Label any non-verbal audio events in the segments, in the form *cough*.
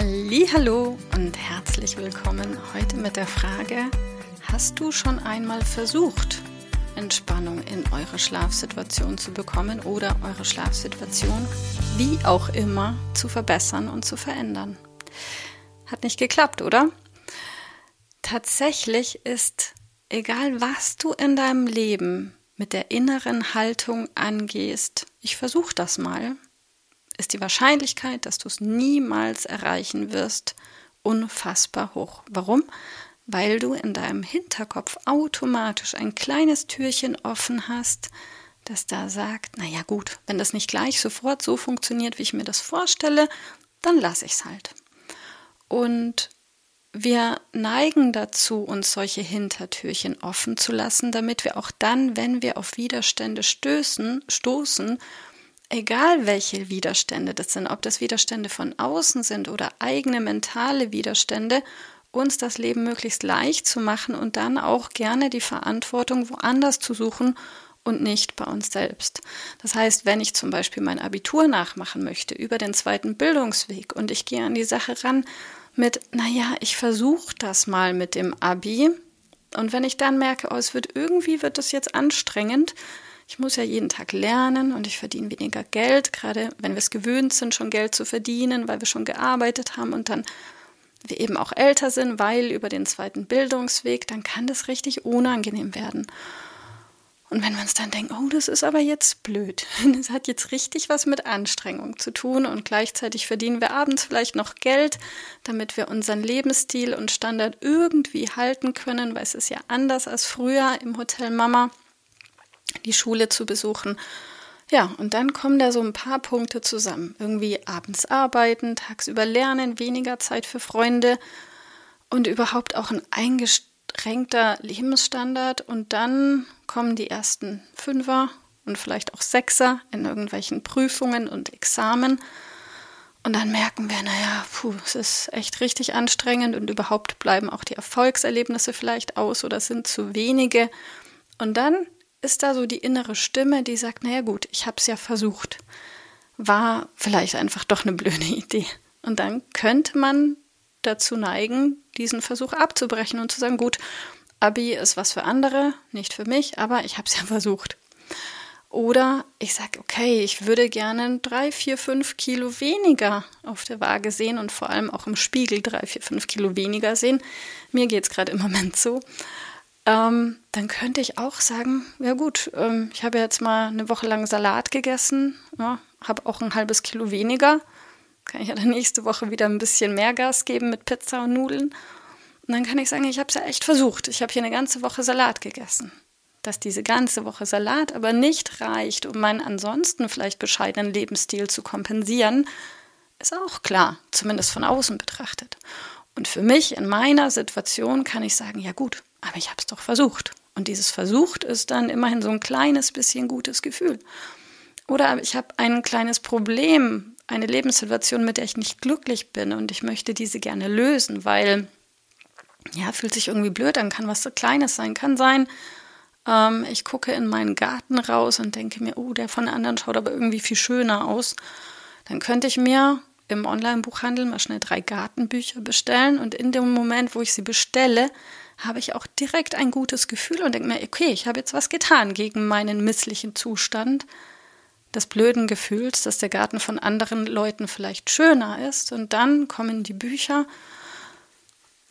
Hallo und herzlich willkommen heute mit der Frage: Hast du schon einmal versucht, Entspannung in eure Schlafsituation zu bekommen oder eure Schlafsituation, wie auch immer, zu verbessern und zu verändern? Hat nicht geklappt, oder? Tatsächlich ist, egal was du in deinem Leben mit der inneren Haltung angehst, ich versuche das mal, ist die Wahrscheinlichkeit, dass du es niemals erreichen wirst, unfassbar hoch. Warum? Weil du in deinem Hinterkopf automatisch ein kleines Türchen offen hast, das da sagt, naja gut, wenn das nicht gleich sofort so funktioniert, wie ich mir das vorstelle, dann lasse ich es halt. Und wir neigen dazu, uns solche Hintertürchen offen zu lassen, damit wir auch dann, wenn wir auf Widerstände stößen, stoßen egal welche Widerstände das sind, ob das Widerstände von außen sind oder eigene mentale Widerstände, uns das Leben möglichst leicht zu machen und dann auch gerne die Verantwortung woanders zu suchen und nicht bei uns selbst. Das heißt, wenn ich zum Beispiel mein Abitur nachmachen möchte über den zweiten Bildungsweg und ich gehe an die Sache ran mit, naja, ich versuche das mal mit dem Abi und wenn ich dann merke, oh, es wird irgendwie, wird das jetzt anstrengend, ich muss ja jeden Tag lernen und ich verdiene weniger Geld, gerade wenn wir es gewöhnt sind, schon Geld zu verdienen, weil wir schon gearbeitet haben und dann wir eben auch älter sind, weil über den zweiten Bildungsweg, dann kann das richtig unangenehm werden. Und wenn wir uns dann denken, oh, das ist aber jetzt blöd, *laughs* das hat jetzt richtig was mit Anstrengung zu tun und gleichzeitig verdienen wir abends vielleicht noch Geld, damit wir unseren Lebensstil und Standard irgendwie halten können, weil es ist ja anders als früher im Hotel Mama die Schule zu besuchen. Ja, und dann kommen da so ein paar Punkte zusammen. Irgendwie abends arbeiten, tagsüber lernen, weniger Zeit für Freunde und überhaupt auch ein eingeschränkter Lebensstandard. Und dann kommen die ersten Fünfer und vielleicht auch Sechser in irgendwelchen Prüfungen und Examen. Und dann merken wir, naja, puh, es ist echt richtig anstrengend und überhaupt bleiben auch die Erfolgserlebnisse vielleicht aus oder sind zu wenige. Und dann ist da so die innere Stimme, die sagt, naja gut, ich habe es ja versucht. War vielleicht einfach doch eine blöde *laughs* Idee. Und dann könnte man dazu neigen, diesen Versuch abzubrechen und zu sagen, gut, Abi ist was für andere, nicht für mich, aber ich habe es ja *laughs* versucht. Oder ich sage, okay, ich würde gerne drei, vier, fünf Kilo weniger auf der Waage sehen und vor allem auch im Spiegel drei, vier, fünf Kilo weniger sehen. Mir geht es gerade im Moment so ähm, dann könnte ich auch sagen, ja gut, ähm, ich habe jetzt mal eine Woche lang Salat gegessen, ja, habe auch ein halbes Kilo weniger. Kann ich ja dann nächste Woche wieder ein bisschen mehr Gas geben mit Pizza und Nudeln. Und dann kann ich sagen, ich habe es ja echt versucht. Ich habe hier eine ganze Woche Salat gegessen. Dass diese ganze Woche Salat aber nicht reicht, um meinen ansonsten vielleicht bescheidenen Lebensstil zu kompensieren, ist auch klar, zumindest von außen betrachtet. Und für mich in meiner Situation kann ich sagen, ja gut, aber ich habe es doch versucht. Und dieses versucht ist dann immerhin so ein kleines bisschen gutes Gefühl. Oder ich habe ein kleines Problem, eine Lebenssituation, mit der ich nicht glücklich bin und ich möchte diese gerne lösen, weil ja, fühlt sich irgendwie blöd an, kann was so Kleines sein, kann sein, ähm, ich gucke in meinen Garten raus und denke mir, oh, der von anderen schaut aber irgendwie viel schöner aus. Dann könnte ich mir im Online-Buchhandel mal schnell drei Gartenbücher bestellen und in dem Moment, wo ich sie bestelle, habe ich auch direkt ein gutes Gefühl und denke mir, okay, ich habe jetzt was getan gegen meinen misslichen Zustand des blöden Gefühls, dass der Garten von anderen Leuten vielleicht schöner ist. Und dann kommen die Bücher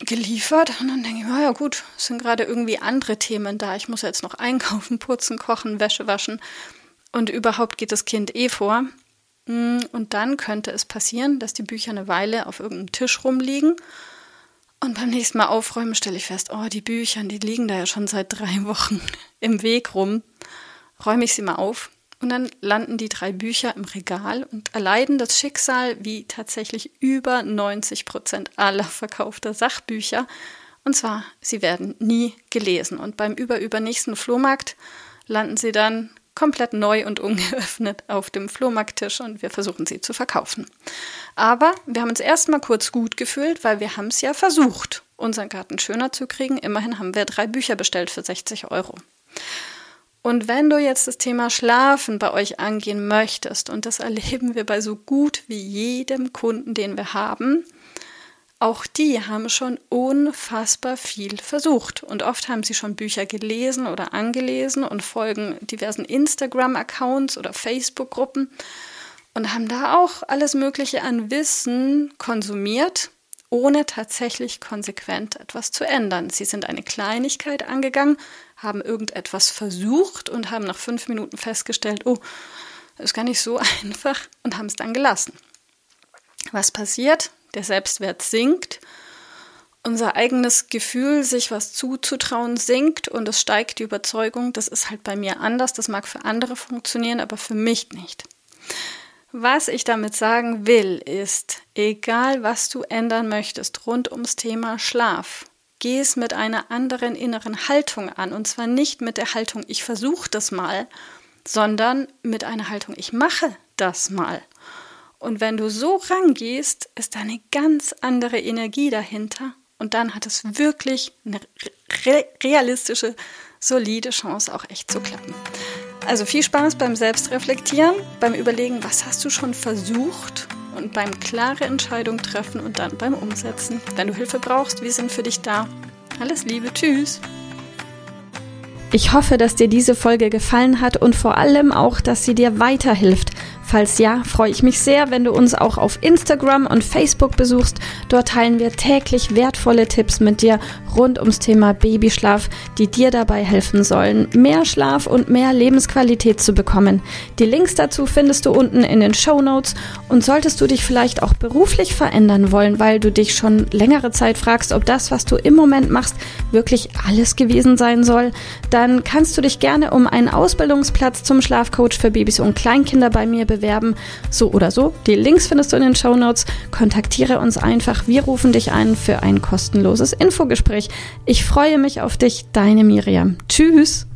geliefert und dann denke ich, oh ja gut, es sind gerade irgendwie andere Themen da. Ich muss jetzt noch einkaufen, *laughs* putzen, kochen, Wäsche waschen und überhaupt geht das Kind eh vor. Mm, und dann könnte es passieren, dass die Bücher eine Weile auf irgendeinem Tisch rumliegen und beim nächsten Mal aufräumen stelle ich fest, oh, die Bücher, die liegen da ja schon seit drei *laughs* Wochen im Weg rum. Räume ich sie mal auf Und dann landen die drei Bücher im Regal und erleiden das Schicksal wie tatsächlich über 90 Prozent aller verkaufter Sachbücher. Und zwar, sie werden nie gelesen. Und beim überübernächsten Flohmarkt landen sie dann komplett neu und ungeöffnet auf dem Flohmarkttisch und wir versuchen sie zu verkaufen. Aber wir haben uns erstmal kurz gut gefühlt, weil wir haben es ja versucht, unseren Garten schöner zu kriegen. Immerhin haben wir drei Bücher bestellt für 60 Euro. Und wenn du jetzt das Thema Schlafen bei euch angehen möchtest, und das erleben wir bei so gut wie jedem Kunden, den wir haben, auch die haben schon unfassbar viel versucht. Und oft haben sie schon Bücher gelesen oder angelesen und folgen diversen Instagram-Accounts oder Facebook-Gruppen und haben da auch alles Mögliche an Wissen konsumiert, ohne tatsächlich konsequent etwas zu ändern. Sie sind eine Kleinigkeit angegangen, haben irgendetwas versucht und haben nach fünf Minuten festgestellt, oh, das ist gar nicht so *laughs* einfach und haben es dann gelassen. Was passiert? Der Selbstwert sinkt, unser eigenes Gefühl, sich was zuzutrauen, sinkt und es steigt die Überzeugung, das ist halt bei mir anders, das mag für andere funktionieren, aber für mich nicht. Was ich damit sagen will, ist, egal was du ändern möchtest rund ums Thema Schlaf, geh es mit einer anderen inneren Haltung an. Und zwar nicht mit der Haltung, ich versuche das mal, sondern mit einer Haltung, ich mache das mal. Und wenn du so rangehst, ist da eine ganz andere Energie dahinter. Und dann hat es wirklich eine re realistische, solide Chance, auch echt zu klappen. Also viel Spaß beim Selbstreflektieren, beim Überlegen, was hast du schon versucht und beim klare Entscheidung treffen und dann beim Umsetzen. Wenn du Hilfe brauchst, wir sind für dich da. Alles Liebe, tschüss. Ich hoffe, dass dir diese Folge gefallen hat und vor allem auch, dass sie dir weiterhilft. Falls ja, freue ich mich sehr, wenn du uns auch auf Instagram und Facebook besuchst. Dort teilen wir täglich wertvolle Tipps mit dir rund ums Thema Babyschlaf, die dir dabei helfen sollen, mehr Schlaf und mehr Lebensqualität zu bekommen. Die Links dazu findest du unten in den Show Notes. Und solltest du dich vielleicht auch beruflich verändern wollen, weil du dich schon längere Zeit fragst, ob das, was du im Moment machst, wirklich alles gewesen sein soll, dann kannst du dich gerne um einen Ausbildungsplatz zum Schlafcoach für Babys und Kleinkinder bei mir bewerben bewerben. So oder so. Die Links findest du in den Show Notes. Kontaktiere uns einfach. Wir rufen dich ein für ein kostenloses Infogespräch. Ich freue mich auf dich, deine Miriam. Tschüss.